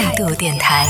态度电台，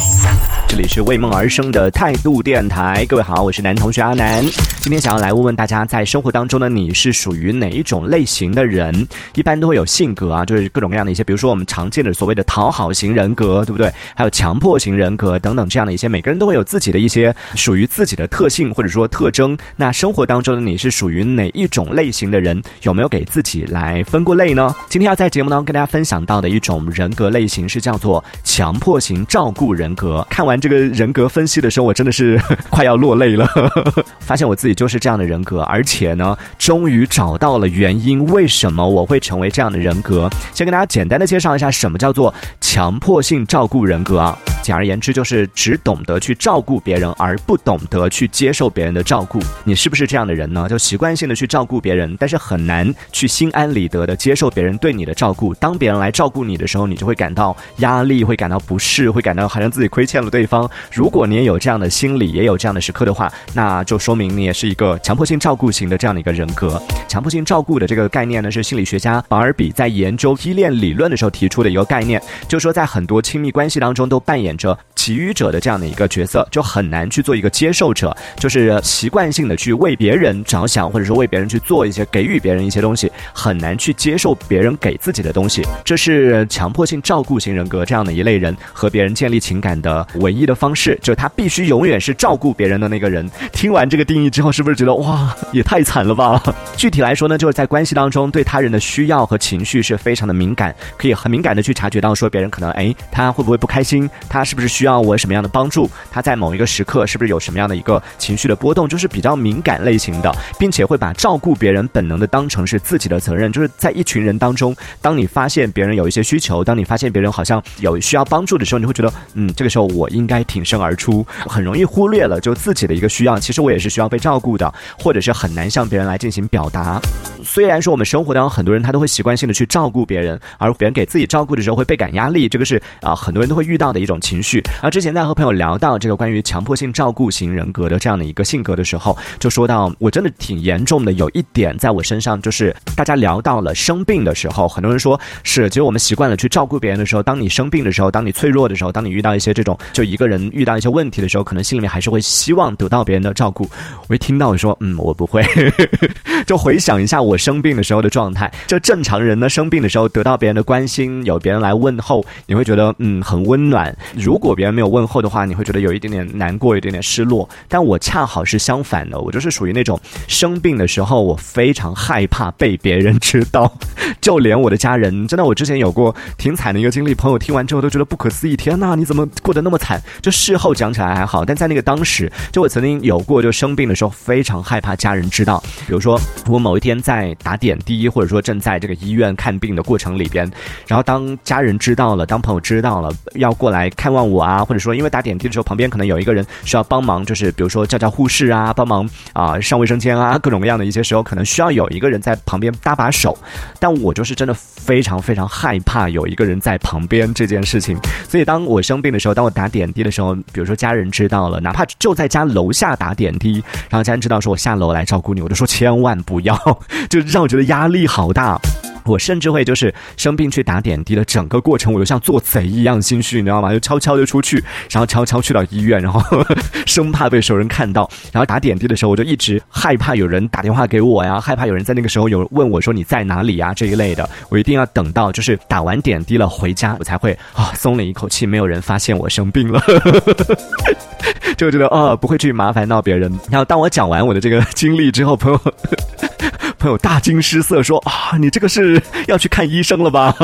这里是为梦而生的态度电台。各位好，我是男同学阿南。今天想要来问问大家，在生活当中呢，你是属于哪一种类型的人？一般都会有性格啊，就是各种各样的一些，比如说我们常见的所谓的讨好型人格，对不对？还有强迫型人格等等这样的一些，每个人都会有自己的一些属于自己的特性或者说特征。那生活当中的你是属于哪一种类型的人？有没有给自己来分过类呢？今天要在节目当中跟大家分享到的一种人格类型是叫做强迫型照顾人格。看完这个人格分析的时候，我真的是 快要落泪了，发现我自己就是这样的人格，而且呢，终于找到了原因，为什么我会成为这样的人格。先跟大家简单的介绍一下，什么叫做强迫性照顾人格啊？简而言之，就是只懂得去照顾别人，而不懂得去接受别人的照顾。你是不是这样的人呢？就习惯性的去照顾别人，但是很难去心安理得的接受别人对你的照顾。当别人来照顾你的时候，你就会感到压力，会感到不适，会感到好像自己亏欠了对方。如果你也有这样的心理，也有这样的时刻的话，那就说明你也是一个强迫性照顾型的这样的一个人格。强迫性照顾的这个概念呢，是心理学家保尔比在研究依恋理论的时候提出的一个概念，就是说在很多亲密关系当中都扮演着给予者的这样的一个角色，就很难去做一个接受者，就是习惯性的去为别人着想，或者说为别人去做一些给予别人一些东西，很难去接受别人给自己的东西。这是强迫性照顾型人格这样的一类人和别人建立情感的唯一的方式，就是他必须永远是照顾别人的那个人。听完这个定义之后，是不是觉得哇，也太惨了吧？具体来说呢，就是在关系当中对他人的需要和情绪是非常的敏感，可以很敏感的去察觉到说别人可能哎，他会不会不开心，他是不是需要我什么样的帮助，他在某一个时刻是不是有什么样的一个情绪的波动，就是比较敏感类型的，并且会把照顾别人本能的当成是自己的责任。就是在一群人当中，当你发现别人有一些需求，当你发现别人好像有需要帮助的时候，你会觉得嗯，这个时候我应该挺身而出，很容易忽略了就自己的一个需要。其实我也是需要被照顾的，或者是很难向别人来进行表达。虽然说我们生活当中很多人他都会习惯性的去照顾别人，而别人给自己照顾的时候会倍感压力，这个是啊很多人都会遇到的一种情绪。而之前在和朋友聊到这个关于强迫性照顾型人格的这样的一个性格的时候，就说到我真的挺严重的，有一点在我身上就是大家聊到了生病的时候，很多人说是，其实我们习惯了去照顾别人的时候，当你生病的时候，当你脆弱的时候，当你遇到一些这种就一个人遇到一些问题的时候，可能心里面还是会希望得到别人的照顾。我一听到我说嗯我不会，就回想一下我生病的时候的状态，就正常人呢生病的时候得到别人的关心，有别人来问候，你会觉得嗯很温暖。如果别人没有问候的话，你会觉得有一点点难过，有点点失落。但我恰好是相反的，我就是属于那种生病的时候，我非常害怕被别人知道，就连我的家人，真的，我之前有过挺惨的一个经历，朋友听完之后都觉得不可思议，天呐，你怎么过得那么惨？就事后讲起来还好，但在那个当时，就我曾经有过，就生病的时候非常害怕家人知道，比如说我某一天在打点滴，或者说正在这个医院看病的过程里边，然后当家人知道了，当朋友知道了，要过来看望我啊，或者说因为打点滴的时候旁边可能有一个人需要帮忙，就是比如说叫叫护士啊，帮忙啊上卫生间啊，各种各样的一些时候，可能需要有一个人在旁边搭把手，但我就是真的非常非常害怕有一个人在旁边这件事情，所以当我生病的时候，当我打点滴的时候，比如说家人知道了，哪怕就在家楼下打点滴，然后家人知道说我下楼来照顾你，我就说千万不要，就让我觉得压力好大。我甚至会就是生病去打点滴的整个过程，我就像做贼一样心虚，你知道吗？就悄悄的出去，然后悄悄去到医院，然后生怕被熟人看到。然后打点滴的时候，我就一直害怕有人打电话给我呀，害怕有人在那个时候有问我说你在哪里呀这一类的。我一定要等到就是打完点滴了回家，我才会啊松了一口气，没有人发现我生病了，就觉得啊不会去麻烦到别人。然后当我讲完我的这个经历之后，朋友。朋友大惊失色说：“啊，你这个是要去看医生了吧？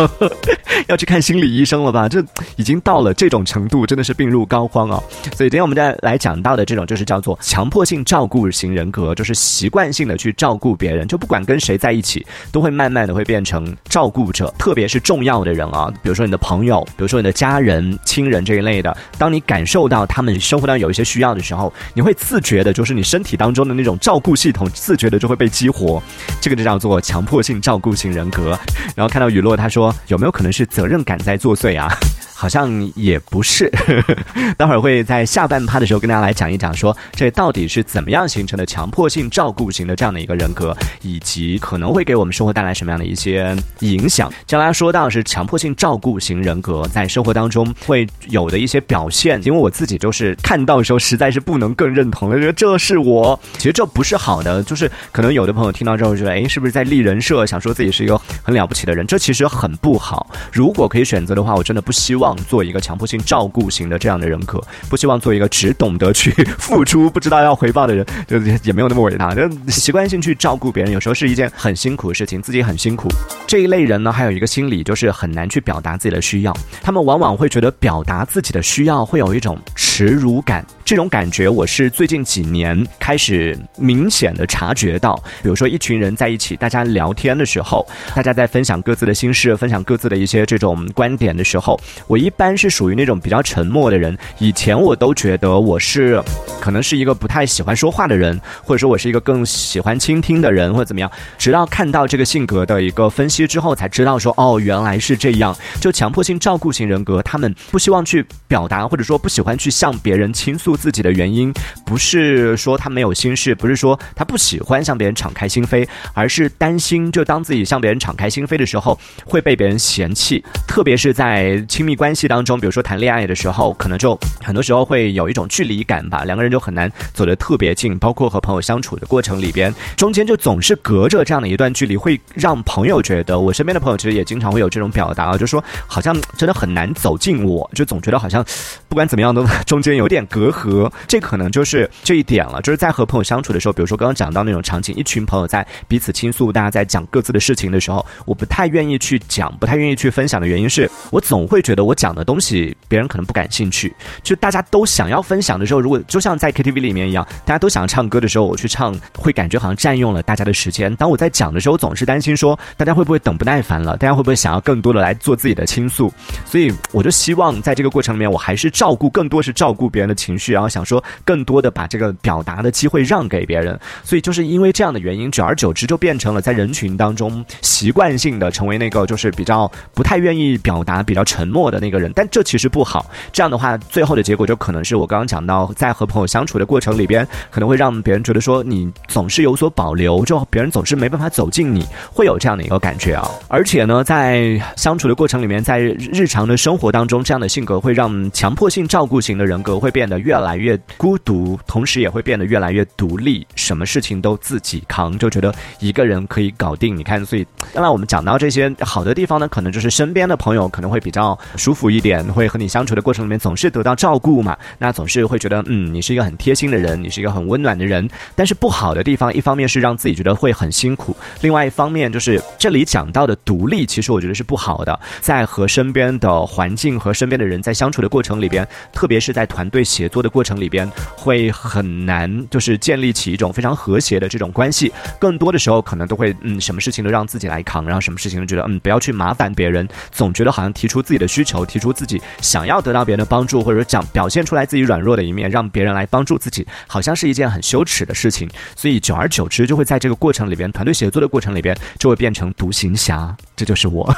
要去看心理医生了吧？这已经到了这种程度，真的是病入膏肓啊！所以今天我们再来讲到的这种，就是叫做强迫性照顾型人格，就是习惯性的去照顾别人，就不管跟谁在一起，都会慢慢的会变成照顾者，特别是重要的人啊，比如说你的朋友，比如说你的家人、亲人这一类的，当你感受到他们生活当中有一些需要的时候，你会自觉的，就是你身体当中的那种照顾系统，自觉的就会被激活。”这个就叫做强迫性照顾型人格。然后看到雨落，他说有没有可能是责任感在作祟啊？好像也不是。待会儿会在下半趴的时候跟大家来讲一讲，说这到底是怎么样形成的强迫性照顾型的这样的一个人格，以及可能会给我们生活带来什么样的一些影响。将来说到是强迫性照顾型人格在生活当中会有的一些表现，因为我自己就是看到的时候实在是不能更认同了，觉得这是我，其实这不是好的，就是可能有的朋友听到之后觉得，哎，是不是在立人设，想说自己是一个很了不起的人？这其实很不好。如果可以选择的话，我真的不希望做一个强迫性照顾型的这样的人格，不希望做一个只懂得去付出、不知道要回报的人，就也没有那么伟大。就习惯性去照顾别人，有时候是一件很辛苦的事情，自己很辛苦。这一类人呢，还有一个心理就是很难去表达自己的需要，他们往往会觉得表达自己的需要会有一种耻辱感。这种感觉我是最近几年开始明显的察觉到。比如说一群人在一起，大家聊天的时候，大家在分享各自的心事，分享各自的一些这种观点的时候，我一般是属于那种比较沉默的人。以前我都觉得我是可能是一个不太喜欢说话的人，或者说我是一个更喜欢倾听的人，或者怎么样。直到看到这个性格的一个分析之后，才知道说哦，原来是这样。就强迫性照顾型人格，他们不希望去表达，或者说不喜欢去向别人倾诉。自己的原因不是说他没有心事，不是说他不喜欢向别人敞开心扉，而是担心，就当自己向别人敞开心扉的时候会被别人嫌弃。特别是在亲密关系当中，比如说谈恋爱的时候，可能就很多时候会有一种距离感吧，两个人就很难走得特别近。包括和朋友相处的过程里边，中间就总是隔着这样的一段距离，会让朋友觉得，我身边的朋友其实也经常会有这种表达啊，就说好像真的很难走近我，就总觉得好像不管怎么样都中间有点隔阂。这可能就是这一点了，就是在和朋友相处的时候，比如说刚刚讲到那种场景，一群朋友在彼此倾诉，大家在讲各自的事情的时候，我不太愿意去讲，不太愿意去分享的原因是我总会觉得我讲的东西别人可能不感兴趣。就大家都想要分享的时候，如果就像在 KTV 里面一样，大家都想唱歌的时候，我去唱会感觉好像占用了大家的时间。当我在讲的时候，总是担心说大家会不会等不耐烦了，大家会不会想要更多的来做自己的倾诉。所以我就希望在这个过程里面，我还是照顾更多是照照顾别人的情绪。然后想说更多的把这个表达的机会让给别人，所以就是因为这样的原因，久而久之就变成了在人群当中习惯性的成为那个就是比较不太愿意表达、比较沉默的那个人。但这其实不好，这样的话最后的结果就可能是我刚刚讲到，在和朋友相处的过程里边，可能会让别人觉得说你总是有所保留，就别人总是没办法走近你，会有这样的一个感觉啊。而且呢，在相处的过程里面，在日常的生活当中，这样的性格会让强迫性照顾型的人人格会变得越来。越来越孤独，同时也会变得越来越独立，什么事情都自己扛，就觉得一个人可以搞定。你看，所以当然我们讲到这些好的地方呢，可能就是身边的朋友可能会比较舒服一点，会和你相处的过程里面总是得到照顾嘛，那总是会觉得嗯，你是一个很贴心的人，你是一个很温暖的人。但是不好的地方，一方面是让自己觉得会很辛苦，另外一方面就是这里讲到的独立，其实我觉得是不好的，在和身边的环境和身边的人在相处的过程里边，特别是在团队协作的。过程里边会很难，就是建立起一种非常和谐的这种关系。更多的时候，可能都会嗯，什么事情都让自己来扛，然后什么事情都觉得嗯，不要去麻烦别人，总觉得好像提出自己的需求，提出自己想要得到别人的帮助，或者说讲表现出来自己软弱的一面，让别人来帮助自己，好像是一件很羞耻的事情。所以久而久之，就会在这个过程里边，团队协作的过程里边，就会变成独行侠。这就是我。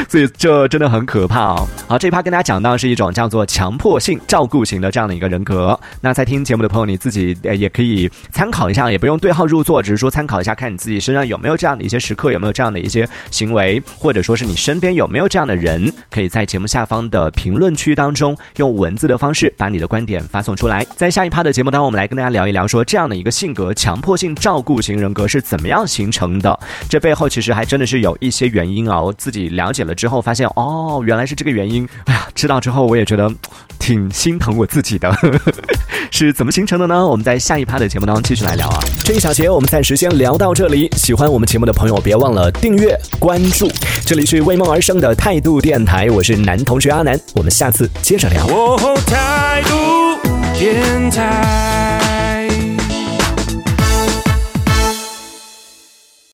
所以这真的很可怕哦。好，这一趴跟大家讲到是一种叫做强迫性照顾型的这样的一个人格。那在听节目的朋友，你自己呃也可以参考一下，也不用对号入座，只是说参考一下，看你自己身上有没有这样的一些时刻，有没有这样的一些行为，或者说是你身边有没有这样的人，可以在节目下方的评论区当中用文字的方式把你的观点发送出来。在下一趴的节目当中，我们来跟大家聊一聊，说这样的一个性格强迫性照顾型人格是怎么样形成的？这背后其实还真的是有一些原因啊，我自己了解。之后发现哦，原来是这个原因。哎呀，知道之后我也觉得挺心疼我自己的。是怎么形成的呢？我们在下一趴的节目当中继续来聊啊。这一小节我们暂时先聊到这里。喜欢我们节目的朋友，别忘了订阅关注。这里是为梦而生的态度电台，我是男同学阿南。我们下次接着聊。态度电台。